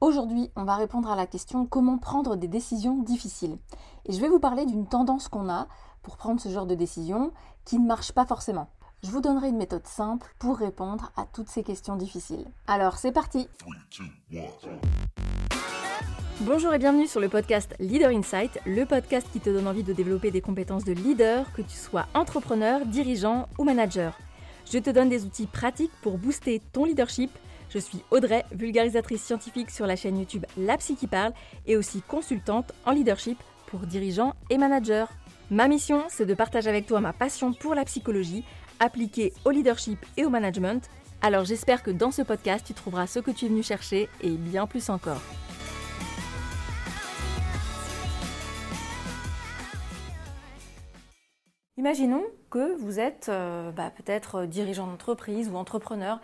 Aujourd'hui, on va répondre à la question comment prendre des décisions difficiles? Et je vais vous parler d'une tendance qu'on a pour prendre ce genre de décision qui ne marche pas forcément. Je vous donnerai une méthode simple pour répondre à toutes ces questions difficiles. Alors c'est parti Bonjour et bienvenue sur le podcast Leader Insight, le podcast qui te donne envie de développer des compétences de leader, que tu sois entrepreneur, dirigeant ou manager. Je te donne des outils pratiques pour booster ton leadership je suis Audrey, vulgarisatrice scientifique sur la chaîne YouTube La Psy qui parle et aussi consultante en leadership pour dirigeants et managers. Ma mission, c'est de partager avec toi ma passion pour la psychologie appliquée au leadership et au management. Alors j'espère que dans ce podcast, tu trouveras ce que tu es venu chercher et bien plus encore. Imaginons que vous êtes euh, bah, peut-être dirigeant d'entreprise ou entrepreneur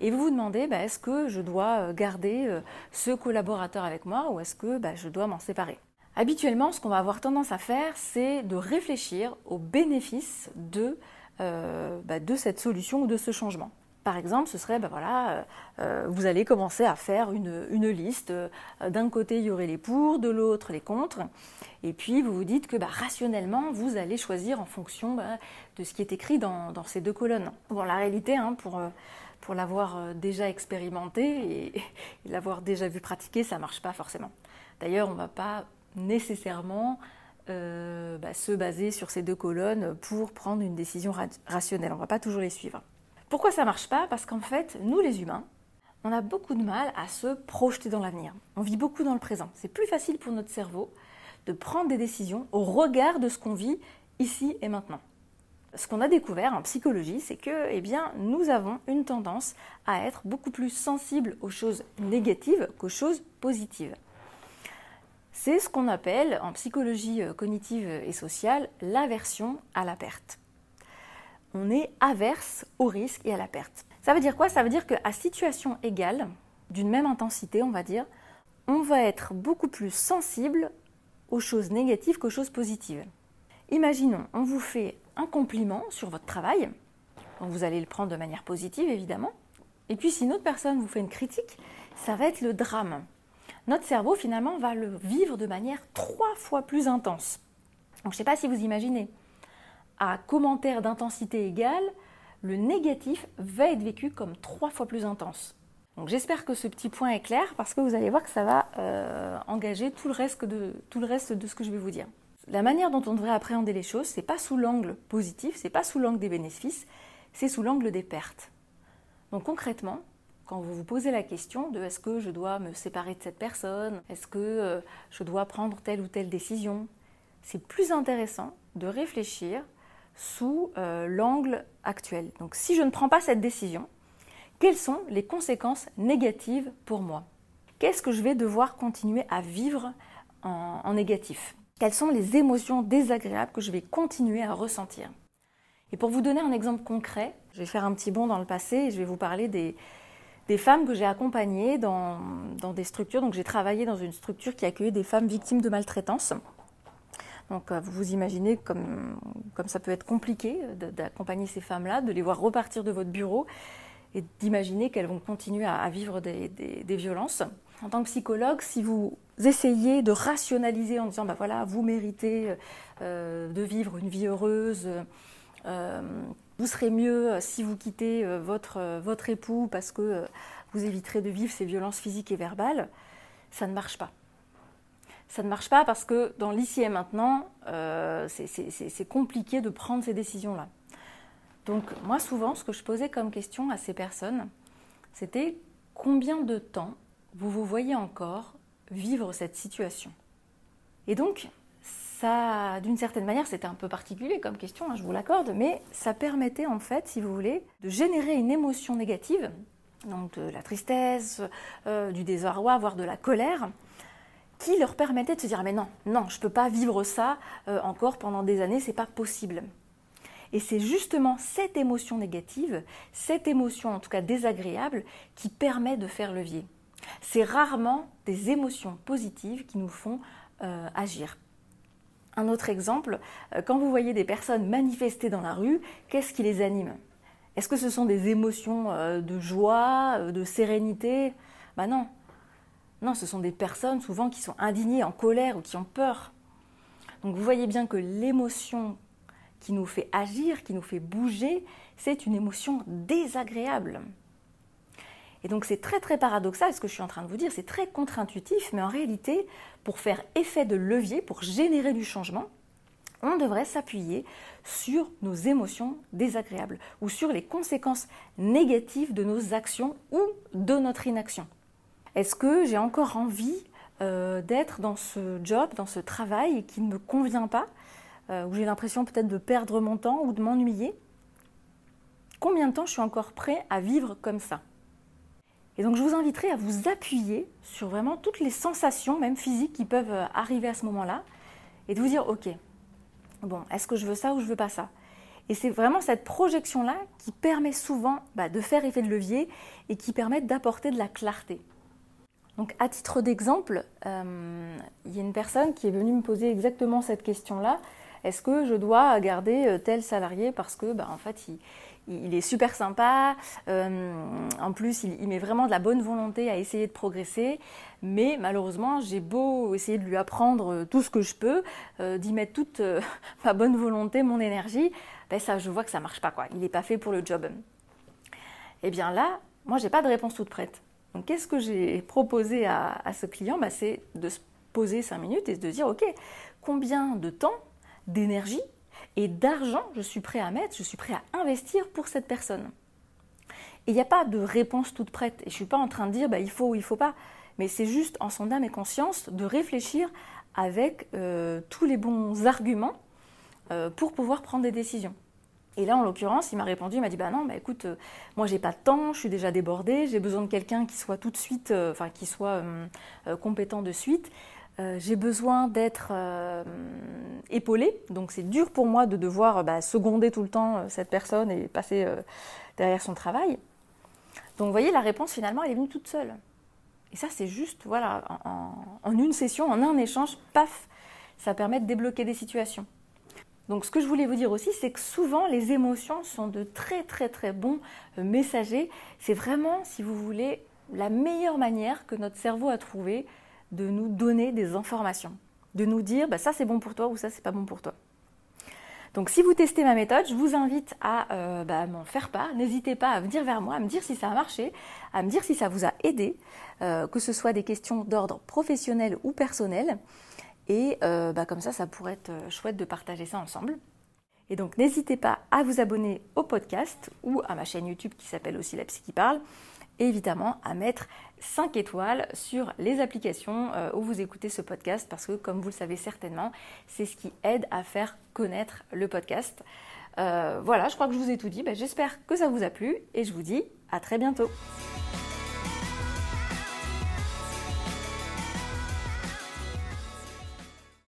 et vous vous demandez, bah, est-ce que je dois euh, garder euh, ce collaborateur avec moi ou est-ce que bah, je dois m'en séparer? Habituellement, ce qu'on va avoir tendance à faire, c'est de réfléchir aux bénéfices de, euh, bah, cette solution ou de ce changement. Par exemple, ce serait, voilà, vous allez commencer à faire une, liste. D'un côté, il y aurait les pour, de l'autre, les contre. Et puis, vous vous dites que rationnellement, vous allez choisir en fonction de ce qui est écrit dans, dans, ces deux colonnes. Bon, la réalité, hein, pour pour l'avoir euh, déjà expérimenté et, l'avoir déjà vu pratiquer, ça ne marche pas forcément. D'ailleurs, on ne va pas nécessairement euh, bah, se baser sur ces deux colonnes pour prendre une décision rationnelle. On ne va pas toujours les suivre. Pourquoi ça ne marche pas? Parce qu'en fait, nous les humains, on a beaucoup de mal à se projeter dans l'avenir. On vit beaucoup dans le présent. C'est plus facile pour notre cerveau de prendre des décisions au regard de ce qu'on vit ici et maintenant ce qu'on a découvert en psychologie, c'est que eh nous avons une tendance à être beaucoup plus sensibles aux choses négatives qu'aux choses positives. C'est ce qu'on appelle en psychologie euh, cognitive et sociale l'aversion à la perte. On est averse au risque et à la perte. Ça veut dire quoi? Ça veut dire qu'à situation égale, d'une même intensité, on va dire, on va être beaucoup plus sensible aux choses négatives qu'aux choses positives. Imaginons, on vous fait un compliment sur votre travail, vous allez le prendre de manière positive évidemment, et puis si une autre personne vous fait une critique, ça va être le drame. Notre cerveau finalement va le vivre de manière trois fois plus intense. Donc je ne sais pas si vous imaginez, à commentaire d'intensité égale, le négatif va être vécu comme trois fois plus intense. Donc j'espère que ce petit point est clair parce que vous allez voir que ça va euh, engager tout le, reste de, tout le reste de ce que je vais vous dire la manière dont on devrait appréhender les choses, c'est pas sous l'angle positif, c'est pas sous l'angle des bénéfices, c'est sous l'angle des pertes. Donc concrètement, quand vous vous posez la question de est-ce que je dois me séparer de cette personne, est-ce que euh, je dois prendre telle ou telle décision, c'est plus intéressant de réfléchir sous euh, l'angle actuel. Donc si je ne prends pas cette décision, quelles sont les conséquences négatives pour moi? Qu'est-ce que je vais devoir continuer à vivre en négatif? Quelles sont les émotions désagréables que je vais continuer à ressentir. Et pour vous donner un exemple concret, je vais faire un petit bond dans le passé et je vais vous parler des, femmes que j'ai accompagnées dans, des structures. Donc j'ai travaillé dans une structure qui accueillait des femmes victimes de maltraitance. Donc euh, vous vous imaginez comme, comme ça peut être compliqué d'accompagner ces femmes-là, de les voir repartir de votre bureau et d'imaginer qu'elles vont continuer à, vivre des, violences. En tant que psychologue, si vous essayez de rationaliser en disant, bah voilà, vous méritez euh, de vivre une vie heureuse, euh, vous serez mieux si vous quittez euh, votre, votre époux parce que vous éviterez de vivre ces violences physiques et verbales, ça ne marche pas. Ça ne marche pas parce que dans l'ici et maintenant, c'est compliqué de prendre ces décisions-là. Donc moi souvent, ce que je posais comme question à ces personnes, c'était combien de temps vous vous voyez encore vivre cette situation? Et donc, ça, d'une certaine manière, c'était un peu particulier comme question, hein, je vous l'accorde, mais ça permettait en fait, si vous voulez, de générer une émotion négative, donc de la tristesse, euh, du désarroi, voire de la colère, qui leur permettait de se dire mais non, non, je ne peux pas vivre ça euh, encore pendant des années, c'est pas possible. Et c'est justement cette émotion négative, cette émotion en tout cas désagréable, qui permet de faire levier. C'est rarement des émotions positives qui nous font euh, agir. Un autre exemple, euh, quand vous voyez des personnes manifester dans la rue, qu'est-ce qui les anime? Est-ce que ce sont des émotions euh, de joie, de sérénité? Ben non. Non, ce sont des personnes souvent qui sont indignées, en colère ou qui ont peur. Donc vous voyez bien que l'émotion qui nous fait agir, qui nous fait bouger, c'est une émotion désagréable. Et donc c'est très très paradoxal ce que je suis en train de vous dire, c'est très contre-intuitif, mais en réalité, pour faire effet de levier, pour générer du changement, on devrait s'appuyer sur nos émotions désagréables ou sur les conséquences négatives de nos actions ou de notre inaction. Est-ce que j'ai encore envie euh, d'être dans ce job, dans ce travail qui ne me convient pas, euh, où j'ai l'impression peut-être de perdre mon temps ou de m'ennuyer Combien de temps je suis encore prêt à vivre comme ça? Et donc je vous inviterai à vous appuyer sur vraiment toutes les sensations, même physiques, qui peuvent euh, arriver à ce moment-là, et de vous dire, ok, bon, est-ce que je veux ça ou je veux pas ça? Et c'est vraiment cette projection-là qui permet souvent bah, de faire effet de levier et qui permet d'apporter de la clarté. Donc à titre d'exemple, euh, il y a une personne qui est venue me poser exactement cette question-là. Est-ce que je dois garder euh, tel salarié parce que, bah, en fait, il, est super sympa. Euh, en plus, il, met vraiment de la bonne volonté à essayer de progresser. Mais malheureusement, j'ai beau essayer de lui apprendre tout ce que je peux, d'y mettre toute ma bonne volonté, mon énergie, ben ça, je vois que ça marche pas. Quoi. Il n'est pas fait pour le job. Eh bien là, moi, j'ai pas de réponse toute prête. Donc qu'est-ce que j'ai proposé à, ce client? Bah, C'est de se poser cinq minutes et de dire, OK, combien de temps, d'énergie et d'argent je suis prêt à mettre, je suis prêt à investir pour cette personne Et il n'y a pas de réponse toute prête. Et je ne suis pas en train de dire, bah, il faut ou il ne faut pas. Mais c'est juste en son âme et conscience de réfléchir avec euh, tous les bons arguments euh, pour pouvoir prendre des décisions. Et là, en l'occurrence, il m'a répondu, il m'a dit, bah non, bah écoute, moi, euh, moi j'ai pas de temps, je suis déjà débordée, j'ai besoin de quelqu'un qui soit tout de suite, euh, enfin qui soit compétent de suite. J'ai besoin d'être épaulée, donc c'est dur pour moi de devoir bah, seconder tout le temps cette personne et passer derrière son travail. Donc vous voyez, la réponse finalement, elle est venue toute seule. Et ça, c'est juste, voilà, en une session, en un échange, paf, ça permet de débloquer des situations. Donc ce que je voulais vous dire aussi, c'est que souvent les émotions sont de très très très bons euh, messagers. C'est vraiment, si vous voulez, la meilleure manière que notre cerveau a trouvé de nous donner des informations, de nous dire bah, ça c'est bon pour toi ou ça c'est pas bon pour toi. Donc si vous testez ma méthode, je vous invite à euh, bah, m'en faire part. N'hésitez pas à venir vers moi, à me dire si ça a marché, à me dire si ça vous a aidé, euh, que ce soit des questions d'ordre professionnel ou personnel. Et euh, bah, comme ça, ça pourrait être chouette de partager ça ensemble. Et donc n'hésitez pas à vous abonner au podcast ou à ma chaîne YouTube qui s'appelle aussi La Psy qui parle. Évidemment à mettre 5 étoiles sur les applications euh, où vous écoutez ce podcast parce que comme vous le savez certainement, c'est ce qui aide à faire connaître le podcast. voilà, je crois que je vous ai tout dit. Bah, j'espère que ça vous a plu et je vous dis à très bientôt.